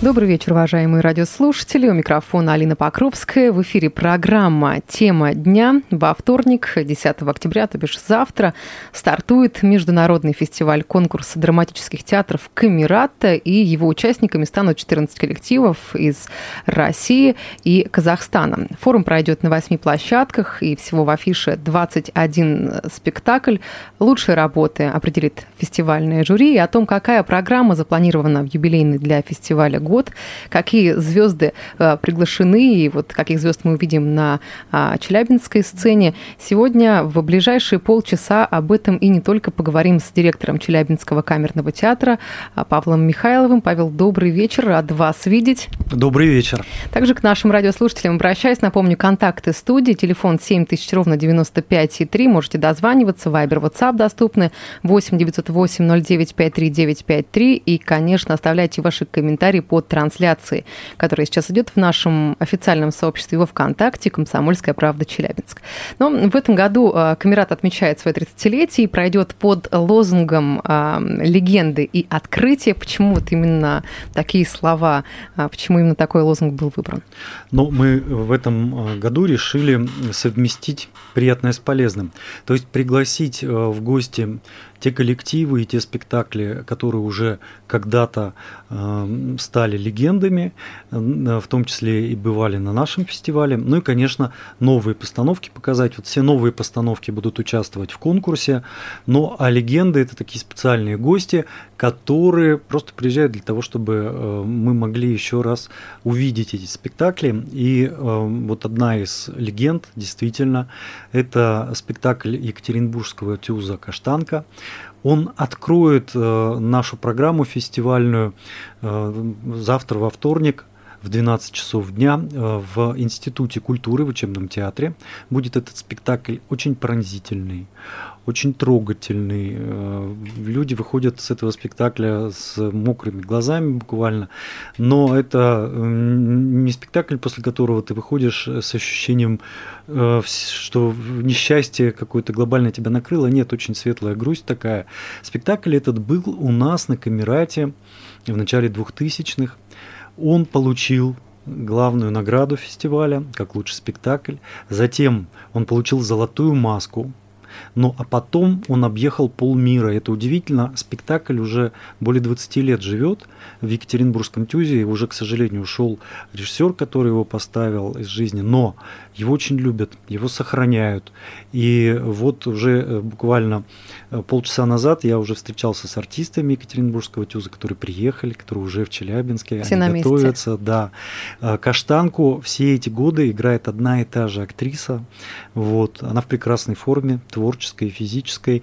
Добрый вечер, уважаемые радиослушатели. У микрофона Алина Покровская. В эфире программа «Тема дня». Во вторник, 10 октября, то бишь завтра, стартует международный фестиваль конкурса драматических театров «Камерата», и его участниками станут 14 коллективов из России и Казахстана. Форум пройдет на восьми площадках, и всего в афише 21 спектакль. Лучшие работы определит фестивальное жюри. И о том, какая программа запланирована в юбилейный для фестиваля год, какие звезды э, приглашены, и вот каких звезд мы увидим на а, челябинской сцене. Сегодня в ближайшие полчаса об этом и не только поговорим с директором Челябинского камерного театра а, Павлом Михайловым. Павел, добрый вечер, рад вас видеть. Добрый вечер. Также к нашим радиослушателям обращаюсь. Напомню, контакты студии, телефон 7000 ровно 95 и 3. Можете дозваниваться, вайбер, WhatsApp доступны 8 908 09 53 953. И, конечно, оставляйте ваши комментарии по от трансляции, которая сейчас идет в нашем официальном сообществе во ВКонтакте «Комсомольская правда Челябинск». Но в этом году а, Камерат отмечает свое 30-летие и пройдет под лозунгом а, легенды и открытия. Почему вот именно такие слова, а, почему именно такой лозунг был выбран? Ну, мы в этом году решили совместить приятное с полезным. То есть пригласить в гости те коллективы и те спектакли, которые уже когда-то э, стали легендами, э, в том числе и бывали на нашем фестивале. Ну и, конечно, новые постановки показать. Вот все новые постановки будут участвовать в конкурсе. Ну а легенды это такие специальные гости, которые просто приезжают для того, чтобы э, мы могли еще раз увидеть эти спектакли. И э, вот одна из легенд, действительно, это спектакль Екатеринбургского тюза «Каштанка». Он откроет э, нашу программу фестивальную завтра во вторник в 12 часов дня в Институте культуры в учебном театре. Будет этот спектакль очень пронзительный, очень трогательный. Э, люди выходят с этого спектакля с мокрыми глазами буквально. Но это не спектакль, после которого ты выходишь с ощущением, э, что несчастье какое-то глобальное тебя накрыло. Нет, очень светлая грусть такая. Спектакль этот был у нас на Камерате в начале 2000-х. Он получил главную награду фестиваля как лучший спектакль. Затем он получил золотую маску ну а потом он объехал полмира. Это удивительно. Спектакль уже более 20 лет живет в Екатеринбургском тюзе. Уже, к сожалению, ушел режиссер, который его поставил из жизни. Но его очень любят, его сохраняют. И вот уже э, буквально э, полчаса назад я уже встречался с артистами Екатеринбургского тюза, которые приехали, которые уже в Челябинске, все они готовятся. Да. Э, Каштанку все эти годы играет одна и та же актриса. Вот. Она в прекрасной форме, творческой, физической.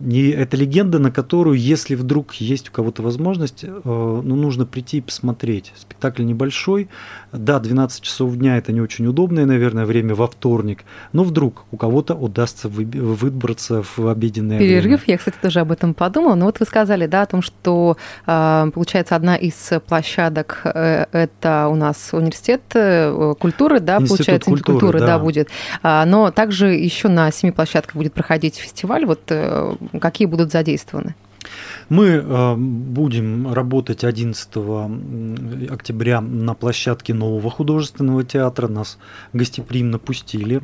И это легенда, на которую, если вдруг есть у кого-то возможность, ну, нужно прийти и посмотреть. Спектакль небольшой. Да, 12 часов дня это не очень удобное, наверное, время время во вторник, но вдруг у кого-то удастся выбраться в обеденное Перерыв, время. я, кстати, тоже об этом подумала. Но вот вы сказали, да, о том, что, а, получается, одна из площадок э, – это у нас университет э, культуры, да, Институт получается, культуры, культуры, да. да, будет. А, но также еще на семи площадках будет проходить фестиваль. Вот э, какие будут задействованы? Мы э, будем работать 11 октября на площадке нового художественного театра. Нас гостеприимно пустили.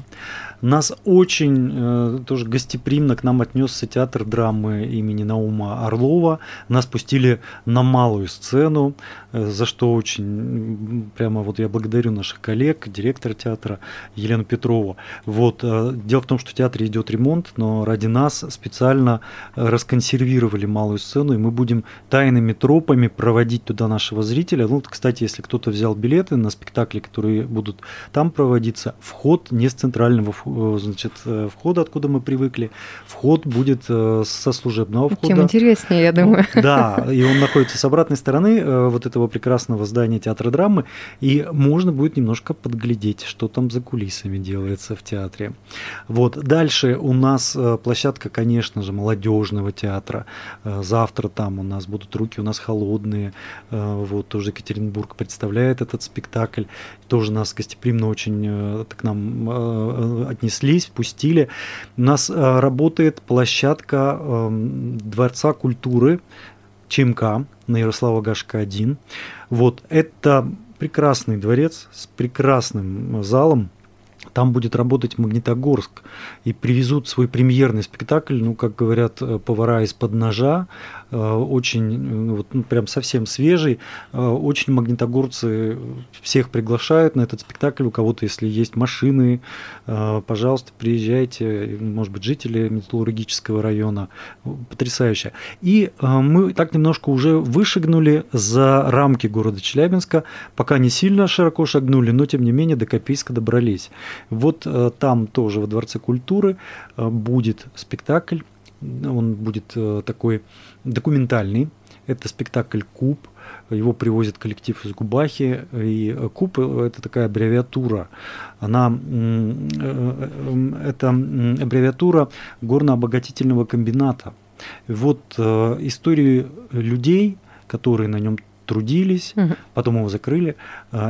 Нас очень э, тоже гостеприимно к нам отнесся театр драмы имени Наума Орлова. Нас пустили на малую сцену, э, за что очень прямо вот я благодарю наших коллег, директора театра Елену Петрову. Вот, дело в том, что в театре идет ремонт, но ради нас специально расконсервировали малую сцену, и мы будем тайными тропами проводить туда нашего зрителя. Ну, кстати, если кто-то взял билеты на спектакли, которые будут там проводиться, вход не с центрального Э, значит, э, входа, откуда мы привыкли. Вход будет э, со служебного входа. Тем интереснее, я думаю. Да, и он находится с обратной стороны вот этого прекрасного здания театра драмы, и можно будет немножко подглядеть, что там за кулисами делается в театре. Вот. Дальше у нас площадка, конечно же, молодежного театра. Завтра там у нас будут руки у нас холодные. Вот тоже Екатеринбург представляет этот спектакль. Тоже нас гостеприимно очень к нам отнеслись, пустили. У нас работает площадка эм, Дворца культуры ЧМК на Ярослава Гашка 1. Вот, это прекрасный дворец с прекрасным залом, там будет работать Магнитогорск и привезут свой премьерный спектакль, ну, как говорят э, повара из-под ножа, э, очень, э, вот, ну, прям совсем свежий, очень магнитогорцы всех приглашают на этот спектакль, у кого-то, если есть машины, пожалуйста, приезжайте, может быть, жители металлургического района, потрясающе. И мы так немножко уже вышагнули за рамки города Челябинска, пока не сильно широко шагнули, но, тем не менее, до Копейска добрались. Вот э, там тоже во Дворце культуры э, будет спектакль, он будет э, такой документальный. Это спектакль «Куб», его привозит коллектив из Губахи, и КУП – это такая аббревиатура. Она, это аббревиатура горно-обогатительного комбината. Вот истории людей, которые на нем трудились, угу. потом его закрыли,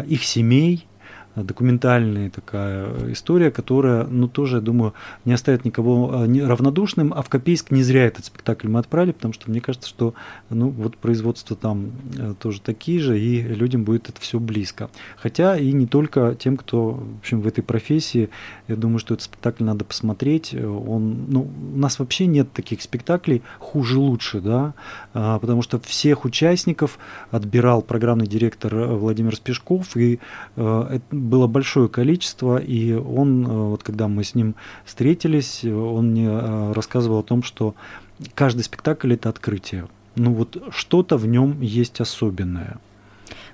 их семей – документальная такая история, которая, ну, тоже, я думаю, не оставит никого а, равнодушным. А в Копейск не зря этот спектакль мы отправили, потому что мне кажется, что, ну, вот производство там э, тоже такие же, и людям будет это все близко. Хотя и не только тем, кто, в общем, в этой профессии, я думаю, что этот спектакль надо посмотреть. Он, ну, у нас вообще нет таких спектаклей хуже лучше, да, а, потому что всех участников отбирал программный директор э, Владимир Спешков, и э, было большое количество, и он, э, вот когда мы с ним встретились, он мне э, рассказывал о том, что каждый спектакль это открытие. Ну вот что-то в нем есть особенное.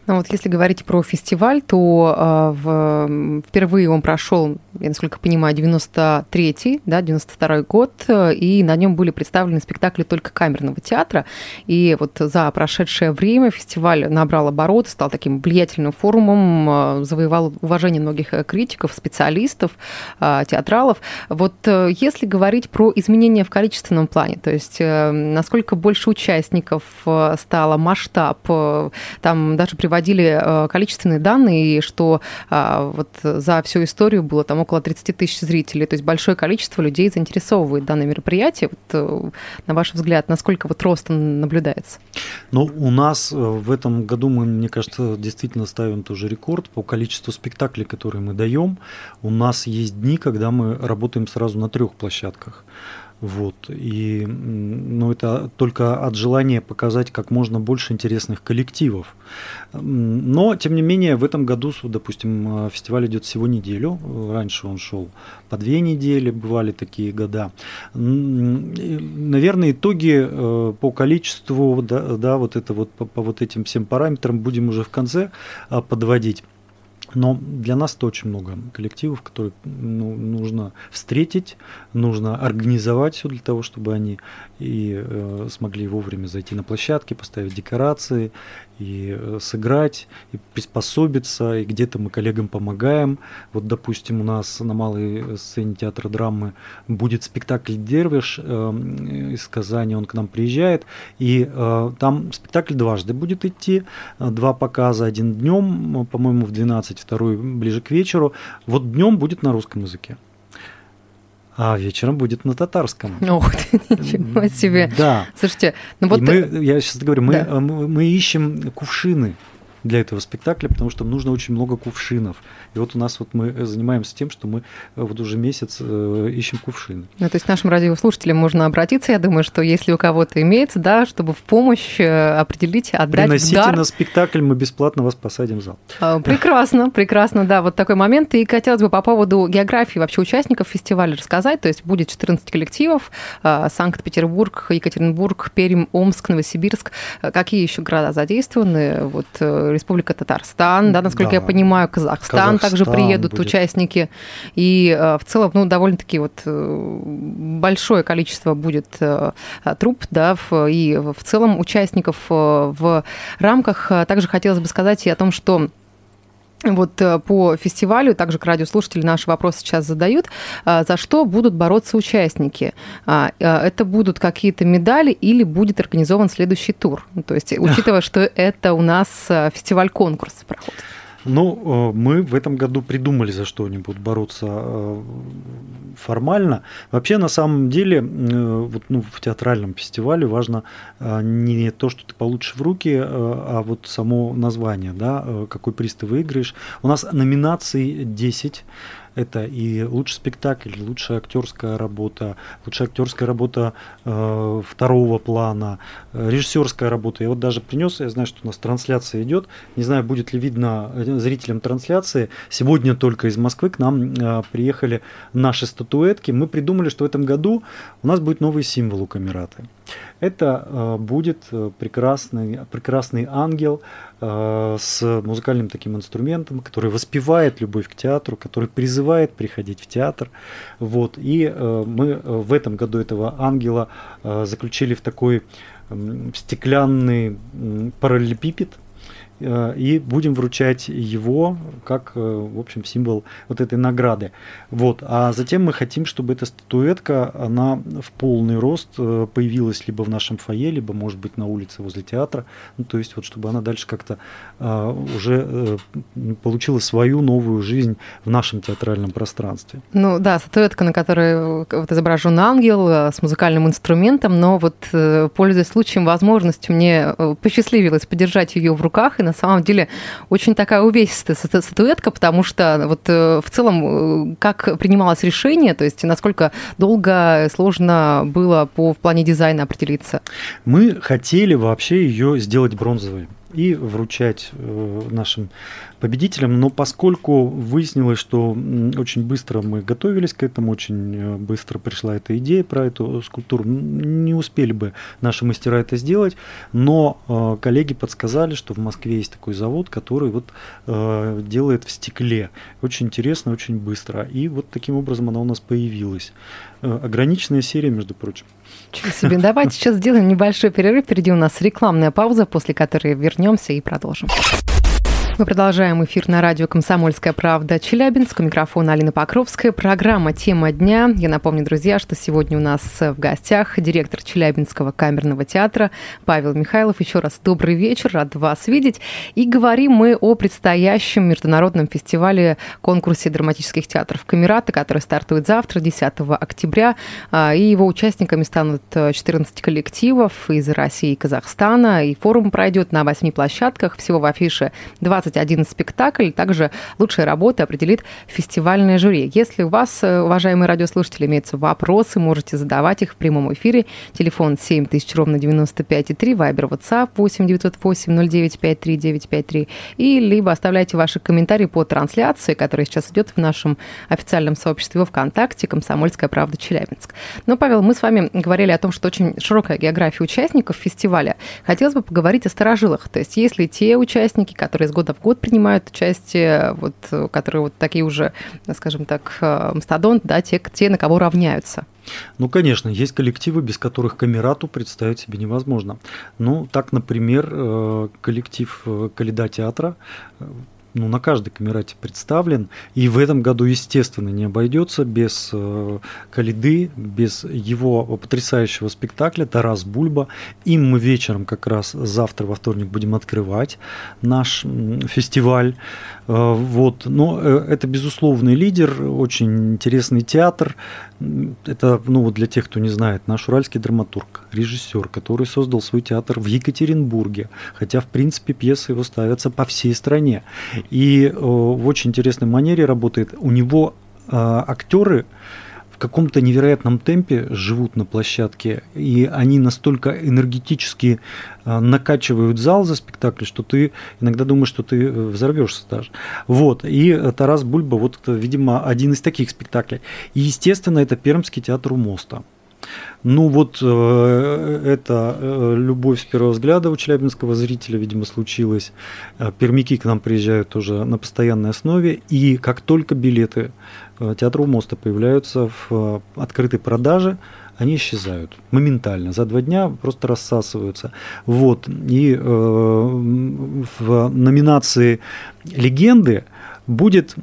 Ну вот если говорить про фестиваль, то э, в, впервые он прошел, я насколько понимаю, 93-й, да, 92-й год, и на нем были представлены спектакли только камерного театра. И вот за прошедшее время фестиваль набрал обороты, стал таким влиятельным форумом, э, завоевал уважение многих критиков, специалистов, э, театралов. Вот э, если говорить про изменения в количественном плане, то есть э, насколько больше участников э, стало, масштаб, э, там даже приводили приводили э, количественные данные, что а, вот за всю историю было там около 30 тысяч зрителей. То есть большое количество людей заинтересовывает данное мероприятие. Вот, э, на ваш взгляд, насколько вот рост наблюдается? Ну, у нас э, в этом году мы, мне кажется, действительно ставим тоже рекорд по количеству спектаклей, которые мы даем. У нас есть дни, когда мы работаем сразу на трех площадках. Вот. И ну, это только от желания показать как можно больше интересных коллективов. Но, тем не менее, в этом году, допустим, э, фестиваль идет всего неделю. Раньше он шел по две недели, бывали такие года. Наверное, итоги э, по количеству, да, да вот это вот по, по вот этим всем параметрам будем уже в конце э, подводить. Но для нас это очень много коллективов, которые ну, нужно встретить, нужно организовать все для того, чтобы они и э, смогли вовремя зайти на площадки, поставить декорации, и э, сыграть, и приспособиться, и где-то мы коллегам помогаем. Вот, допустим, у нас на малой сцене театра драмы будет спектакль «Дервиш» э, из Казани, он к нам приезжает, и э, там спектакль дважды будет идти, два показа, один днем, по-моему, в 12, второй ближе к вечеру. Вот днем будет на русском языке а вечером будет на татарском. Ох ты, ничего себе. Да. Слушайте, ну вот... И мы, я сейчас говорю, мы, да. мы, мы ищем кувшины для этого спектакля, потому что нужно очень много кувшинов. И вот у нас вот мы занимаемся тем, что мы э, вот уже месяц э, ищем кувшины. Ну, то есть нашим радиослушателям можно обратиться, я думаю, что если у кого-то имеется, да, чтобы в помощь э, определить, отдать Приносите дар. на спектакль, мы бесплатно вас посадим в зал. А, прекрасно, прекрасно, да, вот такой момент. И хотелось бы по поводу географии вообще участников фестиваля рассказать. То есть будет 14 коллективов, а, Санкт-Петербург, Екатеринбург, Пермь, Омск, Новосибирск. Какие еще города задействованы? Вот Республика Татарстан, да, насколько да. я понимаю, Казахстан, Казахстан также приедут будет. участники. И э, в целом, ну, довольно-таки вот э, большое количество будет э, труп, да, и в целом участников в рамках. Также хотелось бы сказать и о том, что вот э, по фестивалю, также к радиослушатели наши вопросы сейчас задают, а, за что будут бороться участники? А, а, это будут какие-то медали или будет организован следующий тур? То есть, учитывая, что это у нас э, фестиваль-конкурс проходит. Ну, э, мы в этом году придумали, за что они будут бороться э, формально. Вообще, на самом деле, э, вот, ну, в театральном фестивале важно не то, что ты получишь в руки, а вот само название, да, какой приз ты выиграешь. У нас номинаций 10. Это и лучший спектакль, лучшая актерская работа, лучшая актерская работа э, второго плана, э, режиссерская работа. Я вот даже принес, я знаю, что у нас трансляция идет. Не знаю, будет ли видно э, зрителям трансляции. Сегодня только из Москвы к нам э, приехали наши статуэтки. Мы придумали, что в этом году у нас будет новый символ у Камераты. Это э, будет э, прекрасный, прекрасный ангел э, с музыкальным таким инструментом, который воспевает любовь к театру, который призывает приходить в театр. Вот. И мы в этом году этого ангела заключили в такой стеклянный параллелепипед – и будем вручать его как, э, в общем, символ вот этой награды. Вот. А затем мы хотим, чтобы эта статуэтка, она в полный рост э, появилась либо в нашем фойе, либо, может быть, на улице возле театра. Ну, то есть, вот, чтобы она дальше как-то уже получила свою новую жизнь в нашем театральном пространстве. Ну да, статуэтка, на которой вот изображен ангел с музыкальным инструментом, но вот, пользуясь случаем, возможностью, мне посчастливилось подержать ее в руках и на самом деле очень такая увесистая статуэтка, потому что вот э, в целом э, как принималось решение, то есть насколько долго сложно было по, в плане дизайна определиться? Мы хотели вообще ее сделать бронзовой и вручать э, нашим победителям. Но поскольку выяснилось, что очень быстро мы готовились к этому, очень э, быстро пришла эта идея про эту скульптуру, не успели бы наши мастера это сделать, но э, коллеги подсказали, что в Москве есть такой завод, который вот делает в стекле. Очень интересно, очень быстро. И вот таким образом она у нас появилась. Ограниченная серия, между прочим. Чего себе. Давайте сейчас сделаем небольшой перерыв. Впереди у нас рекламная пауза, после которой вернемся и продолжим. Мы продолжаем эфир на радио «Комсомольская правда» Челябинск. У микрофона Алина Покровская. Программа «Тема дня». Я напомню, друзья, что сегодня у нас в гостях директор Челябинского камерного театра Павел Михайлов. Еще раз добрый вечер, рад вас видеть. И говорим мы о предстоящем международном фестивале конкурсе драматических театров «Камерата», который стартует завтра, 10 октября. А, и его участниками станут 14 коллективов из России и Казахстана. И форум пройдет на 8 площадках. Всего в афише 20 21 спектакль. Также лучшие работы определит фестивальное жюри. Если у вас, э, уважаемые радиослушатели, имеются вопросы, можете задавать их в прямом эфире. Телефон 7000, ровно 95,3, вайбер, WhatsApp 8 908 0953 953. И либо оставляйте ваши комментарии по трансляции, которая сейчас идет в нашем официальном сообществе ВКонтакте «Комсомольская правда Челябинск». Но, Павел, мы с вами говорили о том, что очень широкая география участников фестиваля. Хотелось бы поговорить о старожилах. То есть, если те участники, которые с года в год принимают участие, вот, которые вот такие уже, скажем так, э, мастодонт, да, те, те, на кого равняются. Ну, конечно, есть коллективы, без которых камерату представить себе невозможно. Ну, так, например, э, коллектив э, Каледа театра ну, на каждой камерате представлен. И в этом году, естественно, не обойдется без э, Калиды, без его потрясающего спектакля «Тарас Бульба». Им мы вечером как раз завтра, во вторник, будем открывать наш фестиваль. Э, вот. Но э, это безусловный лидер, очень интересный театр. Это, ну, для тех, кто не знает, наш уральский драматург, режиссер, который создал свой театр в Екатеринбурге, хотя, в принципе, пьесы его ставятся по всей стране. И э, в очень интересной манере работает. У него актеры в каком-то невероятном темпе живут на площадке, и они настолько энергетически э, накачивают зал за спектакль, что ты иногда думаешь, что ты э, взорвешься даже. Вот. И э, Тарас Бульба, вот, видимо, один из таких спектаклей. И, естественно, это Пермский театр у моста. Ну вот э, это э, любовь с первого взгляда у челябинского зрителя, видимо, случилась. Э, пермяки к нам приезжают уже на постоянной основе. И как только билеты Театру моста появляются в открытой продаже, они исчезают моментально, за два дня просто рассасываются. Вот. И э, в номинации «Легенды» будет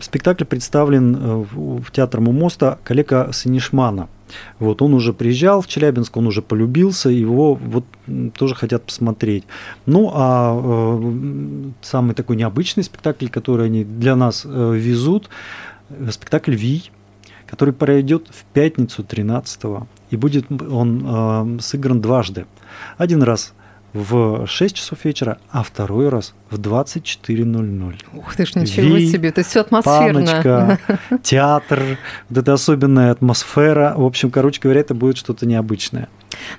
спектакль представлен э, в театр Мумоста коллега Санишмана. Вот, он уже приезжал в Челябинск, он уже полюбился, его вот тоже хотят посмотреть. Ну, а э, самый такой необычный спектакль, который они для нас э, везут, э, спектакль «Вий», который пройдет в пятницу 13 и будет он э, сыгран дважды. Один раз в 6 часов вечера, а второй раз в 24.00. Ух ты ж, ничего Ви, себе, это все атмосферно. Паночка, театр, вот эта особенная атмосфера. В общем, короче говоря, это будет что-то необычное.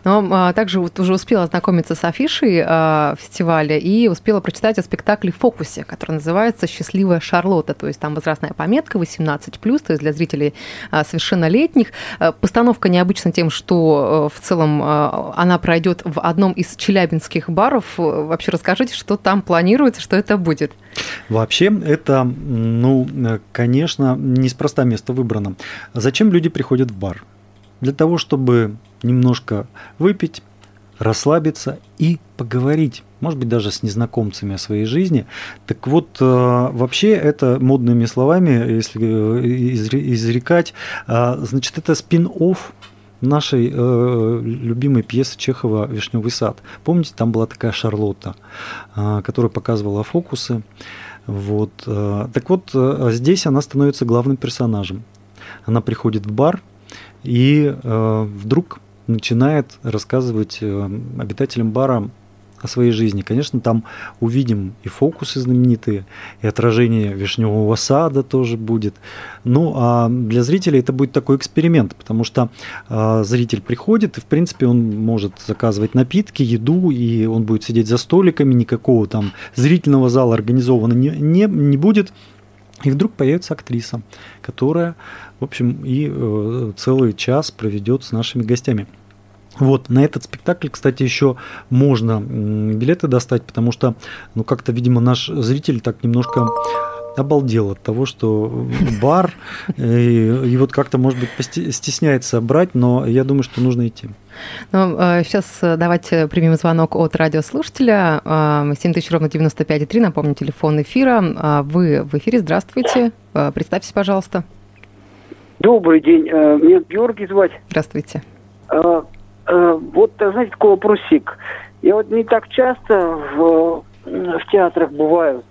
Но а, также вот уже успела ознакомиться с афишей а, фестиваля и успела прочитать о спектакле фокусе, который называется «Счастливая Шарлотта». То есть там возрастная пометка 18+, то есть для зрителей а, совершеннолетних. А, постановка необычна тем, что а, в целом а, она пройдет в одном из челябинских баров. Вообще расскажите, что там планируется, что это будет. Вообще это, ну, конечно, неспроста место выбрано. Зачем люди приходят в бар? Для того, чтобы немножко выпить, расслабиться и поговорить, может быть, даже с незнакомцами о своей жизни. Так вот, э, вообще это модными словами, если э, изрекать, э, значит, это спин-офф нашей э, любимой пьесы Чехова «Вишневый сад». Помните, там была такая Шарлотта, э, которая показывала фокусы. Вот. Э, так вот, э, здесь она становится главным персонажем. Она приходит в бар и э, вдруг начинает рассказывать э, обитателям бара о своей жизни. Конечно, там увидим и фокусы знаменитые, и отражение вишневого сада тоже будет. Ну, а для зрителей это будет такой эксперимент, потому что э, зритель приходит, и, в принципе, он может заказывать напитки, еду, и он будет сидеть за столиками, никакого там зрительного зала организовано не, не, не будет. И вдруг появится актриса, которая, в общем, и э, целый час проведет с нашими гостями. Вот, на этот спектакль, кстати, еще можно билеты достать, потому что, ну, как-то, видимо, наш зритель так немножко обалдел от того, что бар, и, и вот как-то, может быть, стесняется брать, но я думаю, что нужно идти. Ну, сейчас э, давайте примем звонок от радиослушателя. 7000 ровно 95,3, напомню, телефон эфира. Вы в эфире, здравствуйте. Представьтесь, пожалуйста. Добрый день, э, меня Георгий звать. Здравствуйте. А, Э, вот, знаете, такой вопросик. Я вот не так часто в, в театрах бываю.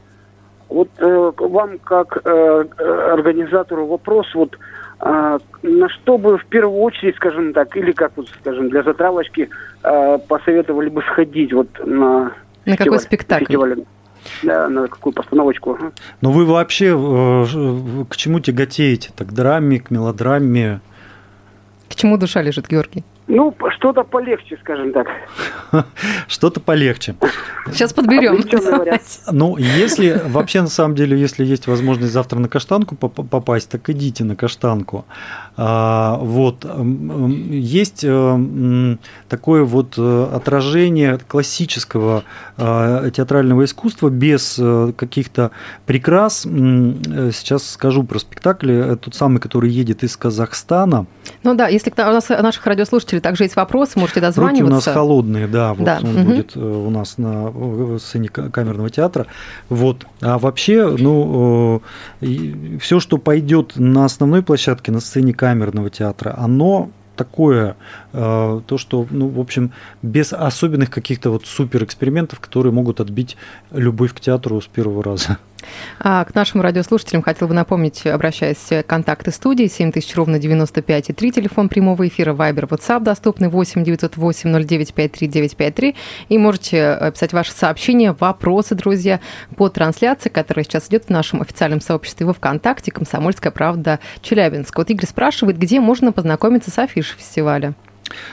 Вот э, вам, как э, организатору, вопрос, вот э, на что бы в первую очередь, скажем так, или как вот, скажем, для затравочки э, посоветовали бы сходить вот на На какой спектакль? Фестиваль. Да, на какую постановочку. Но вы вообще э, к чему тяготеете? Так, к драме, к мелодраме? К чему душа лежит, Георгий? Ну, что-то полегче, скажем так. Что-то полегче. Сейчас подберем. Ну, если вообще на самом деле, если есть возможность завтра на каштанку попасть, так идите на каштанку. А, вот есть э, такое вот э, отражение классического э, театрального искусства без каких-то прикрас. Сейчас скажу про спектакль. Тот самый, который едет из Казахстана. Ну да, если у нас наших радиослушателей также есть вопросы, можете дозваниваться. Руки у нас холодные, да, вот да. он угу. будет у нас на сцене камерного театра. Вот. А вообще, ну, все, что пойдет на основной площадке, на сцене камерного театра, оно такое, э, то, что, ну, в общем, без особенных каких-то вот супер экспериментов, которые могут отбить любовь к театру с первого раза. А к нашим радиослушателям хотел бы напомнить, обращаясь к контакты студии 7000 ровно 95 и 3, телефон прямого эфира, Viber, WhatsApp доступны 8 908 09 53 953. И можете писать ваши сообщения, вопросы, друзья, по трансляции, которая сейчас идет в нашем официальном сообществе во ВКонтакте «Комсомольская правда Челябинск». Вот Игорь спрашивает, где можно познакомиться с афишей фестиваля?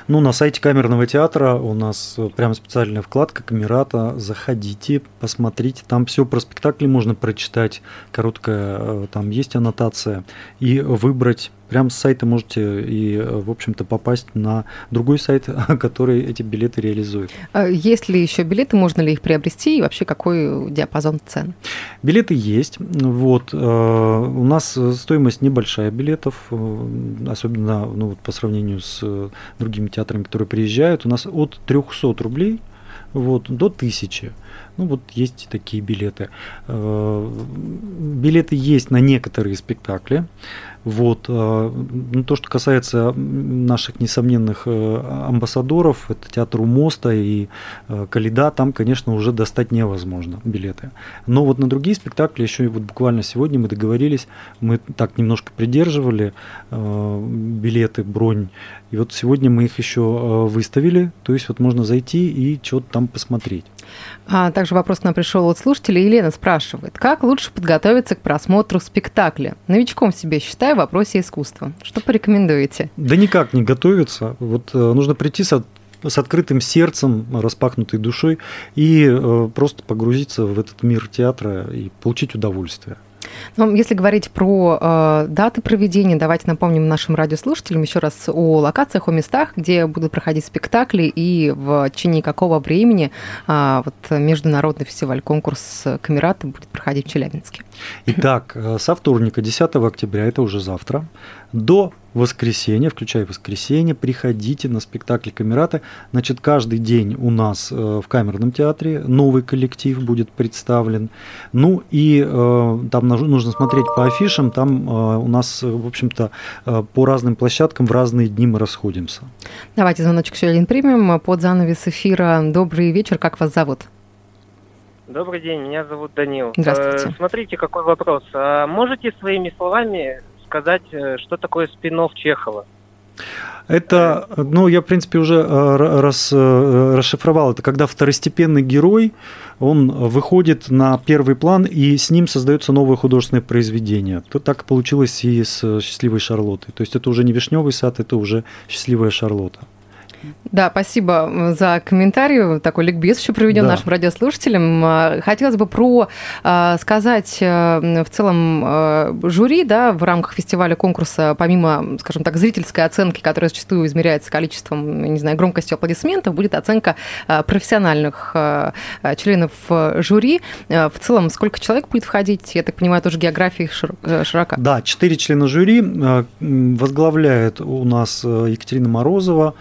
Ну, на сайте Камерного театра у нас э, прям специальная вкладка Камерата. Заходите, посмотрите. Там все про спектакли можно прочитать. Короткая, э, там есть аннотация. И выбрать прям с сайта можете и, в общем-то, попасть на другой сайт, который эти билеты реализует. А есть ли еще билеты, можно ли их приобрести и вообще какой диапазон цен? Билеты есть. Вот. У нас стоимость небольшая билетов, особенно ну, по сравнению с другими театрами, которые приезжают. У нас от 300 рублей вот, до 1000. Ну вот есть такие билеты. Э, билеты есть на некоторые спектакли. Вот. Э, ну, то, что касается наших несомненных э, амбассадоров, это театр у моста и Калида, там, конечно, уже достать невозможно билеты. Но вот на другие спектакли еще вот буквально сегодня мы договорились, мы так немножко придерживали билеты, бронь, и вот сегодня мы их еще выставили, то есть вот можно зайти и что-то там посмотреть. А также вопрос нам пришел от слушателя. Елена спрашивает, как лучше подготовиться к просмотру спектакля? Новичком себе считаю в вопросе искусства. Что порекомендуете? Да никак не готовиться. Вот э, нужно прийти с с открытым сердцем, распахнутой душой и э, просто погрузиться в этот мир театра и получить удовольствие. Ну, если говорить про э, даты проведения, давайте напомним нашим радиослушателям еще раз о локациях, о местах, где будут проходить спектакли и в течение какого времени э, вот, международный фестиваль, конкурс Камерата будет проходить в Челябинске. Итак, э, со вторника, 10 октября, это уже завтра, до воскресенья, включая воскресенье, приходите на спектакль Камераты. Значит, каждый день у нас э, в Камерном театре новый коллектив будет представлен. Ну и э, там нужно смотреть по афишам, там э, у нас, в общем-то, по разным площадкам в разные дни мы расходимся. Давайте звоночек еще один примем под занавес эфира. Добрый вечер, как вас зовут? Добрый день, меня зовут Данил. Здравствуйте. Смотрите, какой вопрос. А можете своими словами сказать, э, что такое спин Чехова? Это, ну, я, в принципе, уже э, раз, э, расшифровал. Это когда второстепенный герой, он выходит на первый план, и с ним создается новое художественное произведение. То так получилось и с «Счастливой Шарлоттой». То есть это уже не «Вишневый сад», это уже «Счастливая Шарлотта». Да, спасибо за комментарий. Такой ликбез еще проведен да. нашим радиослушателям. А, хотелось бы про а, сказать э, в целом э, жюри да, в рамках фестиваля конкурса, помимо, скажем так, зрительской оценки, которая зачастую измеряется количеством, не знаю, громкостью аплодисментов, будет оценка э, профессиональных членов жюри. В целом, сколько человек будет входить? Я так понимаю, тоже география широка. Да, четыре члена жюри. Возглавляет у нас Екатерина Морозова,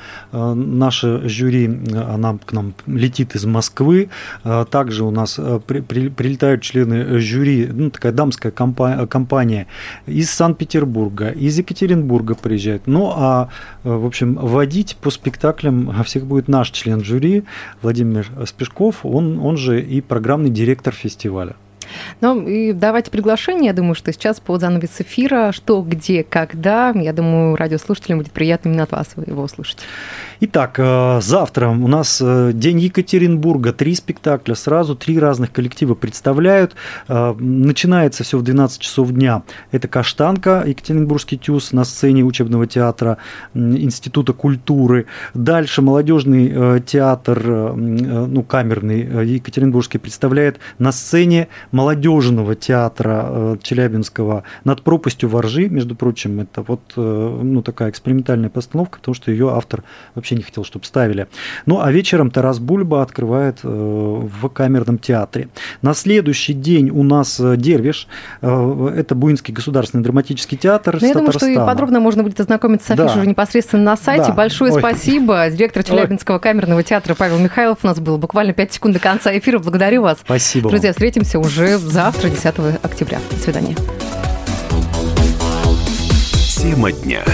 наше жюри, она к нам летит из Москвы. А, также у нас при, прилетают члены жюри, ну, такая дамская компания, компания из Санкт-Петербурга, из Екатеринбурга приезжает. Ну, а, э, в общем, водить по спектаклям всех будет наш член жюри Владимир Спешков, он, он же и программный директор фестиваля. Ну, и давайте приглашение. Я думаю, что сейчас по занавес эфира, что, где, когда. Я думаю, радиослушателям будет приятно именно от вас его услышать. Итак, э, завтра у нас э, День Екатеринбурга, три спектакля, сразу три разных коллектива представляют. Э, начинается все в 12 часов дня. Это «Каштанка», Екатеринбургский ТЮЗ на сцене учебного театра Института культуры. Дальше молодежный театр, ну, камерный Екатеринбургский представляет на сцене молодежного театра Челябинского «Над пропастью воржи». Между прочим, это вот ну, такая экспериментальная постановка, потому что ее автор вообще не хотел, чтобы ставили. Ну, а вечером Тарас Бульба открывает э, в камерном театре. На следующий день у нас э, Дервиш, э, это Буинский государственный драматический театр ну, Я думаю, что и подробно можно будет ознакомиться с афишей да. уже непосредственно на сайте. Да. Большое Ой. спасибо. Директор Челябинского Ой. камерного театра Павел Михайлов у нас был буквально 5 секунд до конца эфира. Благодарю вас. Спасибо. Друзья, встретимся уже завтра, 10 октября. До свидания. Тема дня.